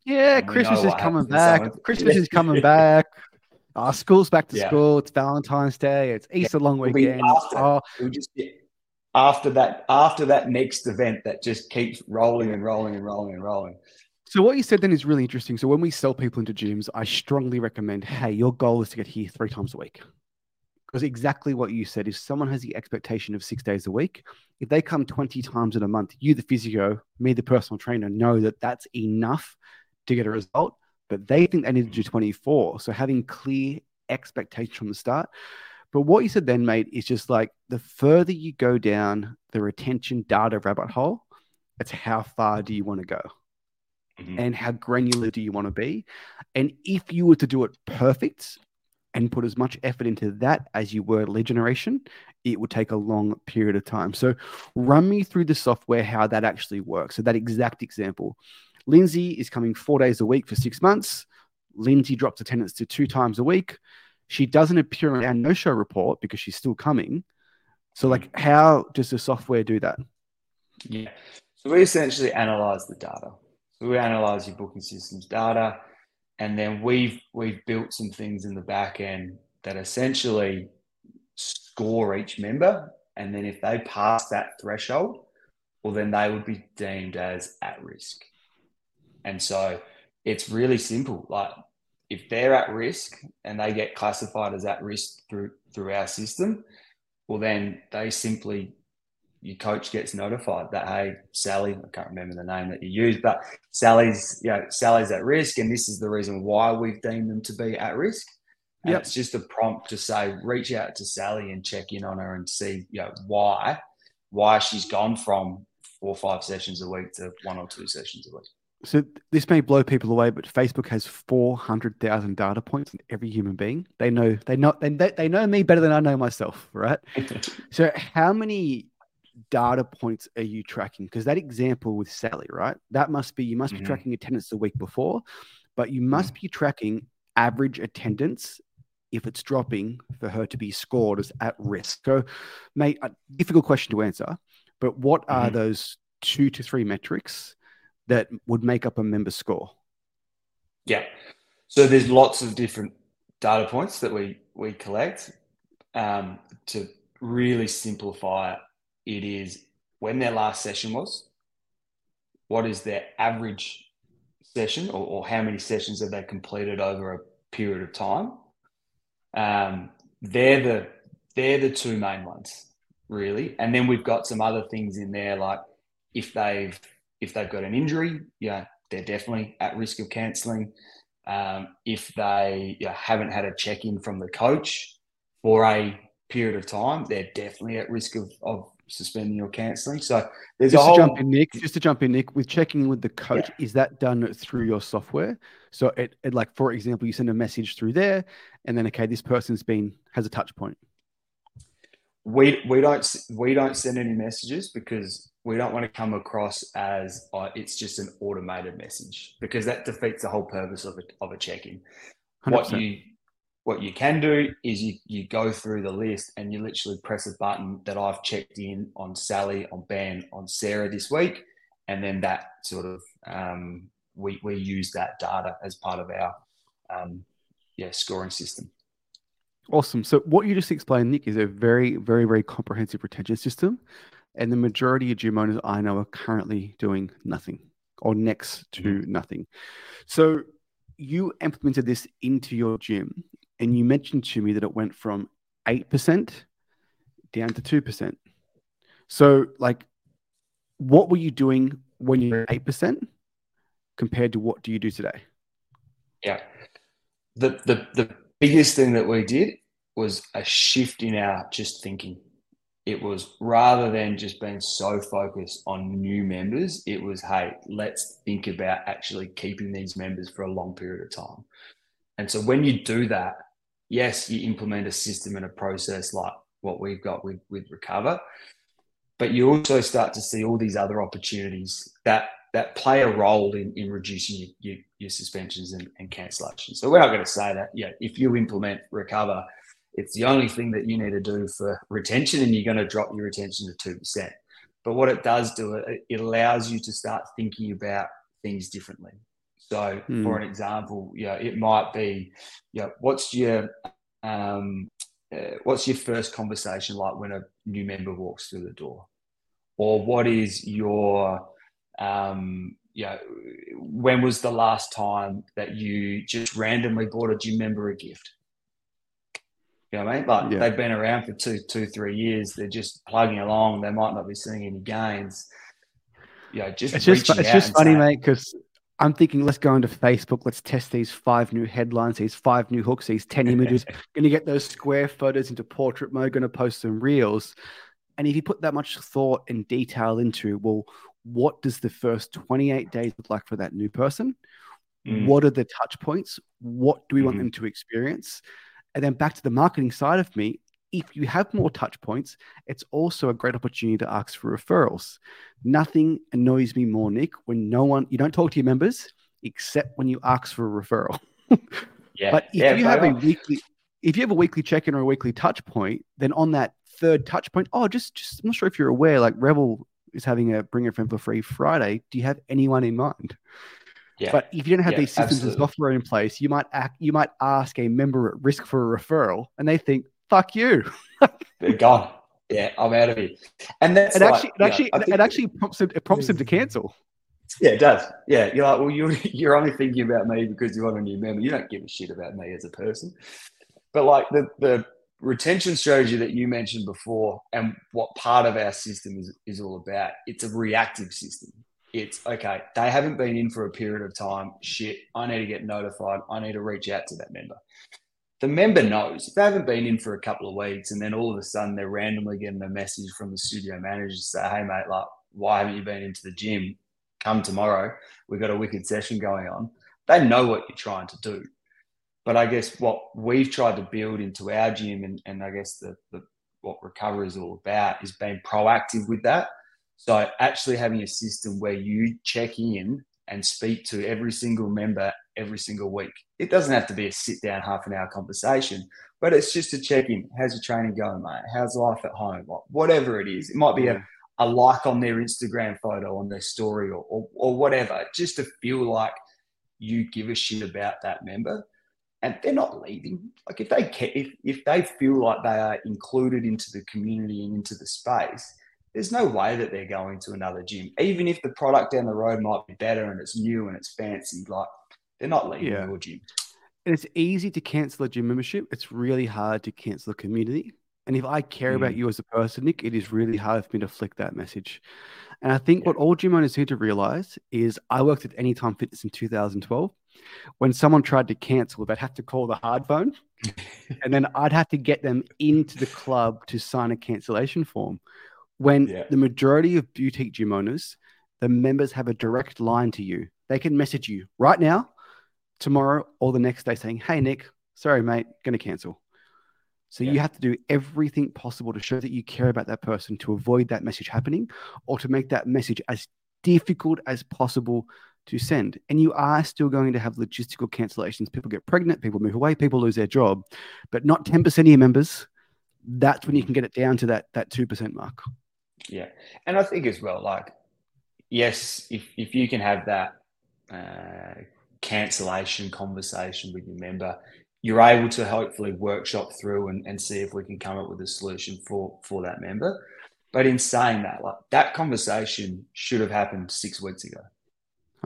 [SPEAKER 1] Yeah, Christmas is coming back. Christmas is coming back. Our school's back to yeah. school. It's Valentine's Day. It's Easter yeah. long weekend.
[SPEAKER 2] After, oh. just after that, after that next event that just keeps rolling and rolling and rolling and rolling.
[SPEAKER 1] So what you said then is really interesting. So when we sell people into gyms, I strongly recommend, hey, your goal is to get here three times a week. Because exactly what you said, if someone has the expectation of six days a week, if they come 20 times in a month, you, the physio, me, the personal trainer, know that that's enough to get a result, but they think they need to do 24. So having clear expectations from the start. But what you said then, mate, is just like the further you go down the retention data rabbit hole, it's how far do you want to go? mm-hmm. and how granular do you want to be? And if you were to do it perfect and put as much effort into that as you were lead generation, it would take a long period of time. So, run me through the software, how that actually works. So, that exact example Lindsay is coming four days a week for six months. Lindsay drops attendance to two times a week. She doesn't appear on our no show report because she's still coming. So, like, how does the software do that?
[SPEAKER 2] Yeah. So, we essentially analyze the data So, we analyze your booking systems data, and then we've we've built some things in the back end that essentially score each member, and then if they pass that threshold, well, then they would be deemed as at risk. And so it's really simple. Like if they're at risk and they get classified as at risk through through our system, well, then they simply your coach gets notified that hey Sally I can't remember the name that you used but Sally's you know Sally's at risk and this is the reason why we've deemed them to be at risk and yep. it's just a prompt to say reach out to Sally and check in on her and see you know why why she's gone from four or five sessions a week to one or two sessions a week
[SPEAKER 1] so this may blow people away, but Facebook has four hundred thousand data points on every human being. They know they know they, they know me better than I know myself, right? so how many data points are you tracking? Because that example with Sally, right? That must be you must mm-hmm. be tracking attendance the week before, but you must mm-hmm. be tracking average attendance if it's dropping for her to be scored as at risk. So, mate, a difficult question to answer, but what mm-hmm. are those two to three metrics that would make up a member score?
[SPEAKER 2] Yeah. So there's lots of different data points that we we collect um, to really simplify it it is when their last session was, what is their average session or, or how many sessions have they completed over a period of time. Um, they're the they're the two main ones, really. And then we've got some other things in there like if they've if they've got an injury, yeah, they're definitely at risk of cancelling. Um, if they you know, haven't had a check in from the coach for a period of time, they're definitely at risk of, of suspending or cancelling. So there's
[SPEAKER 1] just
[SPEAKER 2] a whole...
[SPEAKER 1] to jump in, Nick. Just to jump in, Nick, with checking with the coach, yeah. is that done through your software? So it, it, like for example, you send a message through there, and then okay, this person's been has a touch point.
[SPEAKER 2] We we don't we don't send any messages because we don't want to come across as uh, it's just an automated message because that defeats the whole purpose of a, of a check-in. 100%. What you what you can do is you, you go through the list and you literally press a button that I've checked in on Sally, on Ben, on Sarah this week. And then that sort of, um, we, we use that data as part of our um, yeah, scoring system.
[SPEAKER 1] Awesome. So what you just explained, Nick, is a very, very, very comprehensive retention system. And the majority of gym owners I know are currently doing nothing or next to mm-hmm. nothing. So you implemented this into your gym and you mentioned to me that it went from 8% down to 2%. So, like, what were you doing when you were 8% compared to what do you do today?
[SPEAKER 2] Yeah. The, the, the biggest thing that we did was a shift in our just thinking. It was rather than just being so focused on new members, it was, hey, let's think about actually keeping these members for a long period of time. And so when you do that, yes, you implement a system and a process like what we've got with, with Recovr, but you also start to see all these other opportunities that that play a role in, in reducing your, your, your suspensions and, and cancellations. So we're not going to say that, yeah, if you implement Recovr, it's the only thing that you need to do for retention and you're going to drop your retention to 2%. But what it does do, it, it allows you to start thinking about things differently. So, mm. for an example, yeah, it might be, yeah, what's your um, uh, what's your first conversation like when a new member walks through the door, or what is your um, you know, when was the last time that you just randomly bought a gym member a gift? You know what I mean? Like yeah. they've been around for two, two, three years. They're just plugging along. They might not be seeing any gains. You know, just
[SPEAKER 1] it's just it's just funny, saying, mate, because I'm thinking, let's go into Facebook. Let's test these five new headlines, these five new hooks, these 10 images. going to get those square photos into portrait mode, going to post some reels. And if you put that much thought and detail into, well, what does the first 28 days look like for that new person? Mm. What are the touch points? What do we mm want mm-hmm. them to experience? And then back to the marketing side of me, if you have more touch points, it's also a great opportunity to ask for referrals. Nothing annoys me more, Nick, when no one, you don't talk to your members except when you ask for a referral. yeah. But if yeah, you have a weekly, if you have a weekly check-in or a weekly touch point, then on that third touch point, oh, just, just I'm not sure if you're aware, like Revl is having a bring a friend for free Friday. Do you have anyone in mind? Yeah. But if you don't have yeah, these systems absolutely. and software in place, you might act, you might ask a member at risk for a referral, and they think, fuck you.
[SPEAKER 2] They're gone. Yeah, I'm out of here. And that's
[SPEAKER 1] it. Like, actually, it actually, know, it actually prompts him. It prompts him to mm. cancel.
[SPEAKER 2] Yeah, it does. Yeah, you're like, well, you're you're only thinking about me because you want a new member. You don't give a shit about me as a person. But like the the retention strategy that you mentioned before, and what part of our system is is all about. It's a reactive system. It's okay. They haven't been in for a period of time. Shit, I need to get notified. I need to reach out to that member the member knows if they haven't been in for a couple of weeks and then all of a sudden they're randomly getting a message from the studio manager to say, Hey mate, like, why haven't you been into the gym? Come tomorrow. We've got a wicked session going on. They know what you're trying to do. But I guess what we've tried to build into our gym and, and I guess the, the what recovery is all about is being proactive with that. So actually having a system where you check in and speak to every single member every single week. It doesn't have to be a sit down half an hour conversation, but it's just a check in. How's your training going, mate? How's life at home? Whatever it is. It might be a, a like on their Instagram photo, on their story, or, or, or whatever, just to feel like you give a shit about that member. And they're not leaving. Like if they if, if they feel like they are included into the community and into the space, there's no way that they're going to another gym, even if the product down the road might be better and it's new and it's fancy. Like they're not leaving yeah. your gym.
[SPEAKER 1] it's easy to cancel a gym membership. It's really hard to cancel a community. And if I care mm. about you as a person, Nick, it is really hard for me to flick that message. And I think yeah. what all gym owners need to realize is I worked at Anytime Fitness in 2012. When someone tried to cancel, they'd have to call the hard phone. and then I'd have to get them into the club to sign a cancellation form. When yeah. the majority of boutique gym owners, the members have a direct line to you. They can message you right now, tomorrow, or the next day saying, Hey, Nick, sorry, mate, going to cancel. So yeah. you have to do everything possible to show that you care about that person to avoid that message happening or to make that message as difficult as possible to send. And you are still going to have logistical cancellations. People get pregnant, people move away, people lose their job, but not 10% of your members. That's when you can get it down to that that 2% mark.
[SPEAKER 2] Yeah. And I think as well, like, yes, if, if you can have that uh, cancellation conversation with your member, you're able to hopefully workshop through and, and see if we can come up with a solution for for that member. But in saying that, like that conversation should have happened six weeks ago.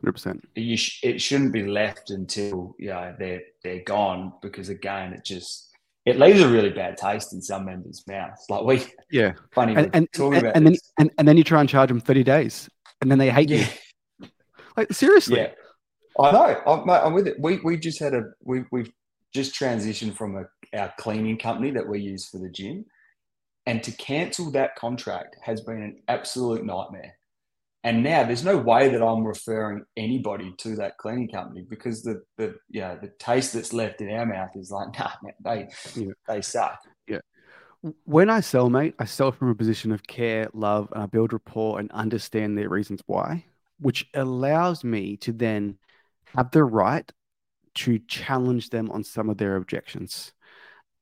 [SPEAKER 1] Hundred percent.
[SPEAKER 2] Sh- it shouldn't be left until you know they're they're gone because again, it just it leaves a really bad taste in some members' mouths. Like we,
[SPEAKER 1] yeah,
[SPEAKER 2] funny
[SPEAKER 1] and and, and, and then and, and then you try and charge them thirty days, and then they hate yeah. you. Like seriously.
[SPEAKER 2] Yeah. I know. I'm, I'm with it. We we just had a we we've just transitioned from a, our cleaning company that we use for the gym. And to cancel that contract has been an absolute nightmare. And now there's no way that I'm referring anybody to that cleaning company because the the know, the taste that's left in our mouth is like, nah, man, they yeah. they suck.
[SPEAKER 1] Yeah. When I sell, mate, I sell from a position of care, love, and I build rapport and understand their reasons why, which allows me to then have the right to challenge them on some of their objections.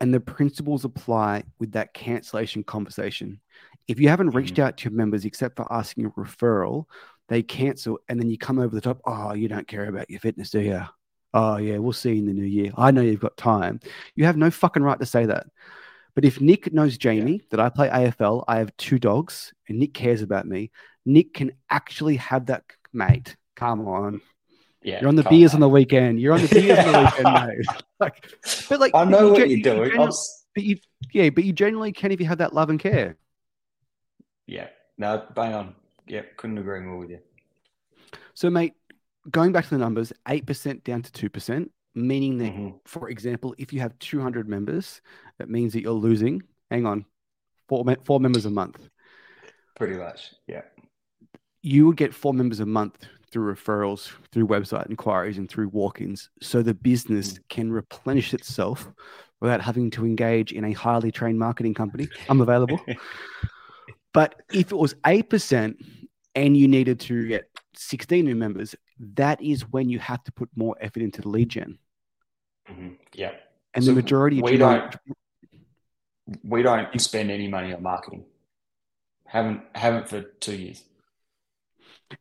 [SPEAKER 1] And the principles apply with that cancellation conversation. If you haven't reached mm-hmm. out to your members except for asking a referral, they cancel and then you come over the top. Oh, you don't care about your fitness, do you? Oh, yeah, we'll see you in the new year. I know you've got time. You have no fucking right to say that. But if Nick knows Jayme, yeah. that I play AFL, I have two dogs, and Nick cares about me, Nick can actually have that, mate. Come on. Yeah, you're on the beers on the weekend. You're on the beers on the weekend, mate. Like, but like,
[SPEAKER 2] I know what you, you're doing. You
[SPEAKER 1] but you, yeah, but you generally can if you have that love and care.
[SPEAKER 2] Yeah, no, bang on. Yeah, couldn't agree more with you.
[SPEAKER 1] So, mate, going back to the numbers, eight percent down to two percent, meaning that, mm-hmm. for example, if you have 200 members, that means that you're losing. Hang on, four four members a month.
[SPEAKER 2] Pretty much, yeah.
[SPEAKER 1] You would get four members a month through referrals, through website inquiries, and through walk ins, so the business mm. can replenish itself without having to engage in a highly trained marketing company. I'm available. but if it was 8% and you needed to get 16 new members, that is when you have to put more effort into the lead
[SPEAKER 2] gen. Mm-hmm. Yeah.
[SPEAKER 1] And so the majority
[SPEAKER 2] we don't we don't spend any money on marketing. Haven't haven't for two years.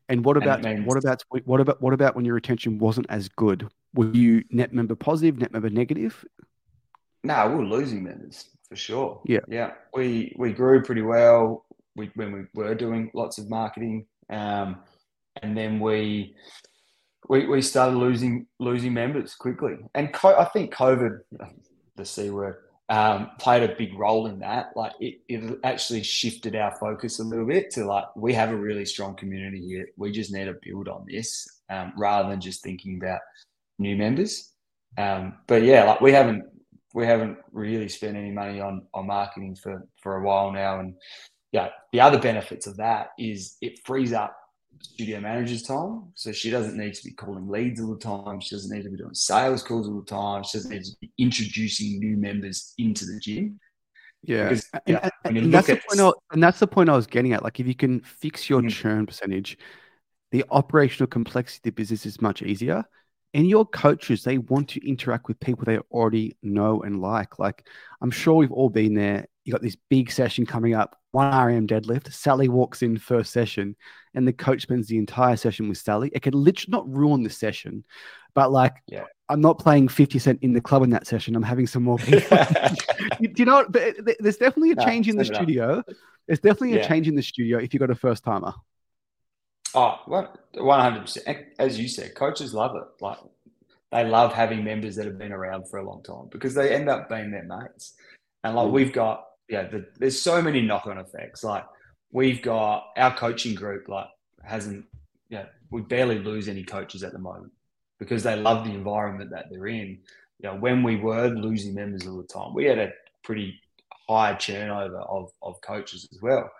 [SPEAKER 1] And what about and what about what about what about when your retention wasn't as good? Were you net member positive, net member negative?
[SPEAKER 2] No, we were losing members for sure.
[SPEAKER 1] Yeah,
[SPEAKER 2] yeah. We we grew pretty well. We, when we were doing lots of marketing, um, and then we we we started losing losing members quickly. And co- I think COVID, the c word, um, played a big role in that. Like it, it actually shifted our focus a little bit to like we have a really strong community here. We just need to build on this um, rather than just thinking about new members. Um, but yeah, like we haven't we haven't really spent any money on on marketing for for a while now, and yeah, the other benefits of that is it frees up studio manager's time. So she doesn't need to be calling leads all the time. She doesn't need to be doing sales calls all the time. She doesn't need to be introducing new members into the gym.
[SPEAKER 1] Yeah. Because, yeah and, that's the point I, and that's the point I was getting at. Like if you can fix your mm-hmm. churn percentage, the operational complexity of the business is much easier. And your coaches, they want to interact with people they already know and like. Like I'm sure we've all been there. You got this big session coming up, one RM deadlift. Sally walks in first session and the coach spends the entire session with Sally. It could literally not ruin the session, but like
[SPEAKER 2] yeah.
[SPEAKER 1] I'm not playing 50 Cent in the club in that session. I'm having some more people. do you know what? There's definitely a change no, in the studio. Up. There's definitely yeah. a change in the studio if you've got a first timer.
[SPEAKER 2] Oh, 100%. As you said, coaches love it. Like they love having members that have been around for a long time because they end up being their mates. And like mm. we've got, yeah, the, there's so many knock on effects. Like we've got our coaching group, like hasn't, yeah, we barely lose any coaches at the moment because they love the environment that they're in. You know, when we were losing members all the time, we had a pretty high turnover of, of coaches as well.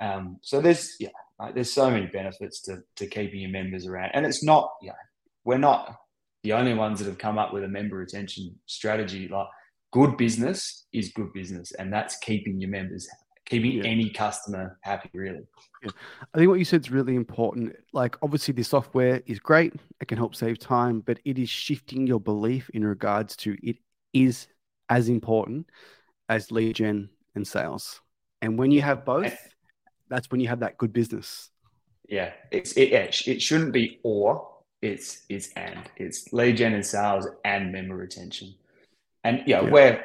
[SPEAKER 2] Um, so there's yeah, like, there's so many benefits to to keeping your members around, and it's not yeah, we're not the only ones that have come up with a member retention strategy. Like good business is good business, and that's keeping your members keeping yeah. any customer happy really.
[SPEAKER 1] Yeah. i think what you said is really important. Like obviously the software is great. It can help save time but it is shifting your belief in regards to it is as important as lead gen and sales. And when you have both that's when you have that good business.
[SPEAKER 2] Yeah. It's it, it shouldn't be or it's it's and. It's lead gen and sales and member retention and yeah, yeah, we're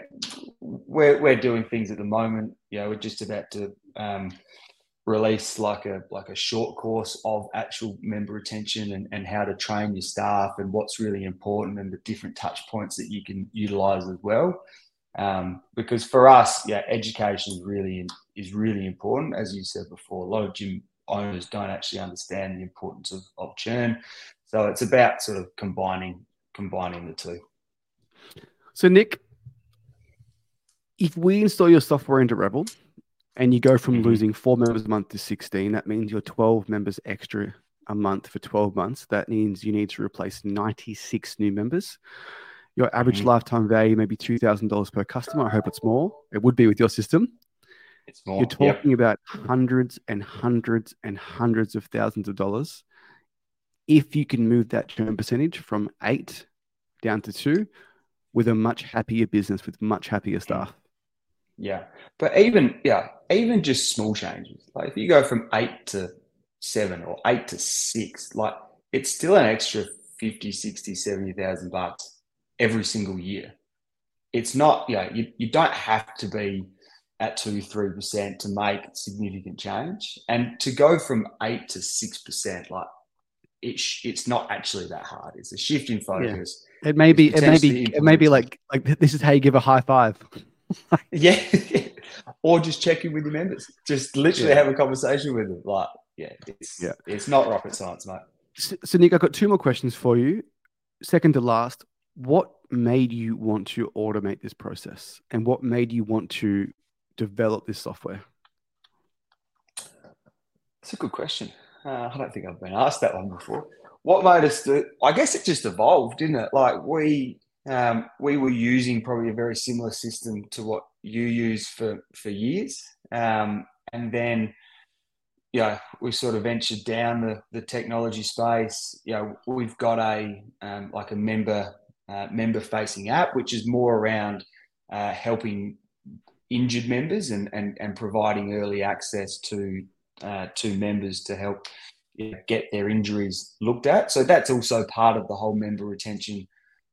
[SPEAKER 2] we're we're doing things at the moment. You know, we're just about to um, release like a like a short course of actual member retention and, and how to train your staff and what's really important and the different touch points that you can utilize as well. Um, because for us, yeah, education is really is really important. As you said before, a lot of gym owners don't actually understand the importance of, of churn. So it's about sort of combining combining the two.
[SPEAKER 1] So, Nick, if we install your software into Revl and you go from mm-hmm. losing four members a month to 16, that means you're 12 members extra a month for 12 months. That means you need to replace 96 new members. Your average mm-hmm. lifetime value may be $2,000 per customer. I hope it's more. It would be with your system.
[SPEAKER 2] It's more.
[SPEAKER 1] You're talking yep. about hundreds and hundreds and hundreds of thousands of dollars. If you can move that churn percentage from eight down to two, with a much happier business with much happier staff.
[SPEAKER 2] Yeah. But even, yeah, even just small changes. Like if you go from eight to seven or eight to six, like it's still an extra 50, 60, 70,000 bucks every single year. It's not, you know, you, you don't have to be at two, 3% to make significant change. And to go from eight to 6%, like it, it's not actually that hard. It's a shift in focus.
[SPEAKER 1] Yeah it may be. It may be. It may be like like this is how you give a high five.
[SPEAKER 2] yeah, or just check in with your members. Just literally yeah. have a conversation with them. Like, yeah, it's yeah, it's not rocket science, mate.
[SPEAKER 1] So, so, Nick, I've got two more questions for you. Second to last, what made you want to automate this process, and what made you want to develop this software?
[SPEAKER 2] It's a good question. Uh, I don't think I've been asked that one before what made us do? I guess it just evolved, didn't it? Like we um, we were using probably a very similar system to what you use for for years, um, and then yeah, we sort of ventured down the, the technology space. You know, we've got a um, like a member uh, member facing app, which is more around uh, helping injured members and, and and providing early access to uh, to members to help you know, get their injuries looked at. So that's also part of the whole member retention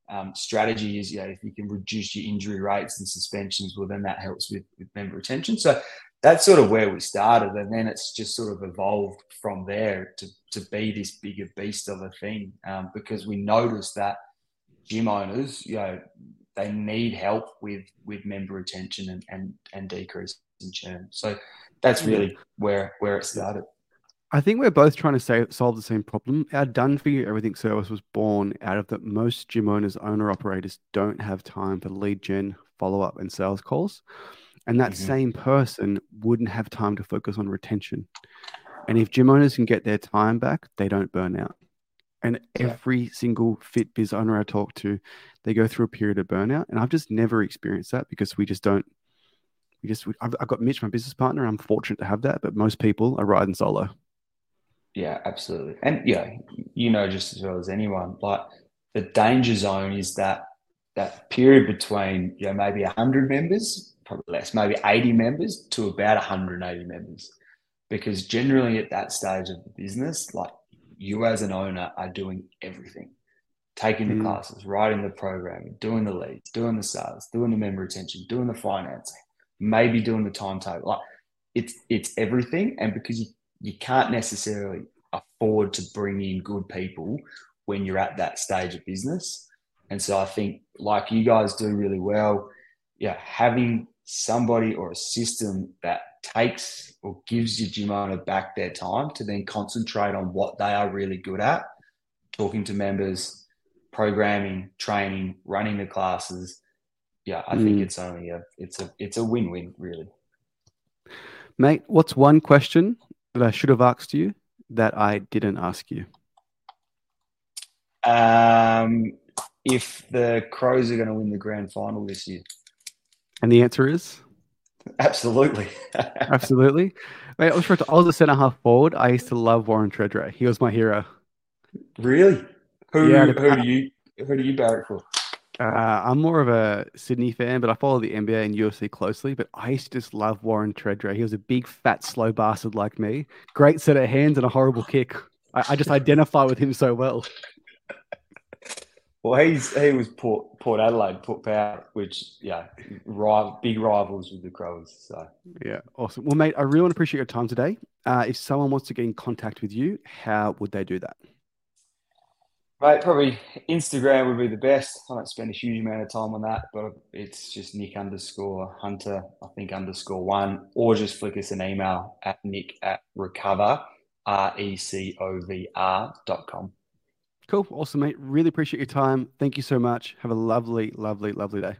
[SPEAKER 2] um, strategy. Is you know, if you can reduce your injury rates and suspensions, well, then that helps with, with member retention. So that's sort of where we started, and then it's just sort of evolved from there to to be this bigger beast of a thing um, because we noticed that gym owners, you know, they need help with with member retention and and, and decrease in churn. So that's really where where it started.
[SPEAKER 1] I think we're both trying to say, solve the same problem. Our done for you everything service was born out of that most gym owners, owner operators don't have time for lead gen, follow up, and sales calls. And that mm-hmm. same person wouldn't have time to focus on retention. And if gym owners can get their time back, they don't burn out. And every single fit biz owner I talk to, they go through a period of burnout. And I've just never experienced that because we just don't, we just, I've, I've got Mitch, my business partner. I'm fortunate to have that, but most people are riding solo.
[SPEAKER 2] Yeah, absolutely. And yeah, you know just as well as anyone, like the danger zone is that that period between you know maybe 100 members, probably less, maybe 80 members to about 180 members. Because generally at that stage of the business, like you as an owner are doing everything. taking the mm. classes, writing the programming, doing the leads, doing the sales, doing the member retention, doing the financing, maybe doing the timetable. Like it's it's everything. And because you, you can't necessarily afford to bring in good people when you're at that stage of business. And so I think like you guys do really well, yeah, having somebody or a system that takes or gives your gym owner back their time to then concentrate on what they are really good at, talking to members, programming, training, running the classes. Yeah, I mm. think it's only a it's a it's a win-win really.
[SPEAKER 1] Mate, what's one question that I should have asked you that I didn't ask you?
[SPEAKER 2] Um, if the Crows are going to win the grand final this year.
[SPEAKER 1] And the answer is?
[SPEAKER 2] Absolutely.
[SPEAKER 1] Absolutely. Mate, I was, I was a centre half forward. I used to love Warren Tredrea. He was my hero.
[SPEAKER 2] Really? Who, yeah, who do you who do you barrack for?
[SPEAKER 1] Uh, I'm more of a Sydney fan, but I follow the NBA and UFC closely. But I used to just love Warren Tredrea. He was a big, fat, slow bastard like me. Great set of hands and a horrible kick. I, I just identify with him so well.
[SPEAKER 2] Well, he's he was Port Port Adelaide, Port Power, which yeah, rival, big rivals with the Crows. So
[SPEAKER 1] yeah, awesome. Well, mate, I really want to appreciate your time today. Uh, if someone wants to get in contact with you, how would they do that?
[SPEAKER 2] Right, probably Instagram would be the best. I don't spend a huge amount of time on that, but it's just Nick underscore Hunter, I think underscore one, or just flick us an email at nick at recovr, R E C O V R dot com.
[SPEAKER 1] Cool. Awesome, mate. Really appreciate your time. Thank you so much. Have a lovely, lovely, lovely day.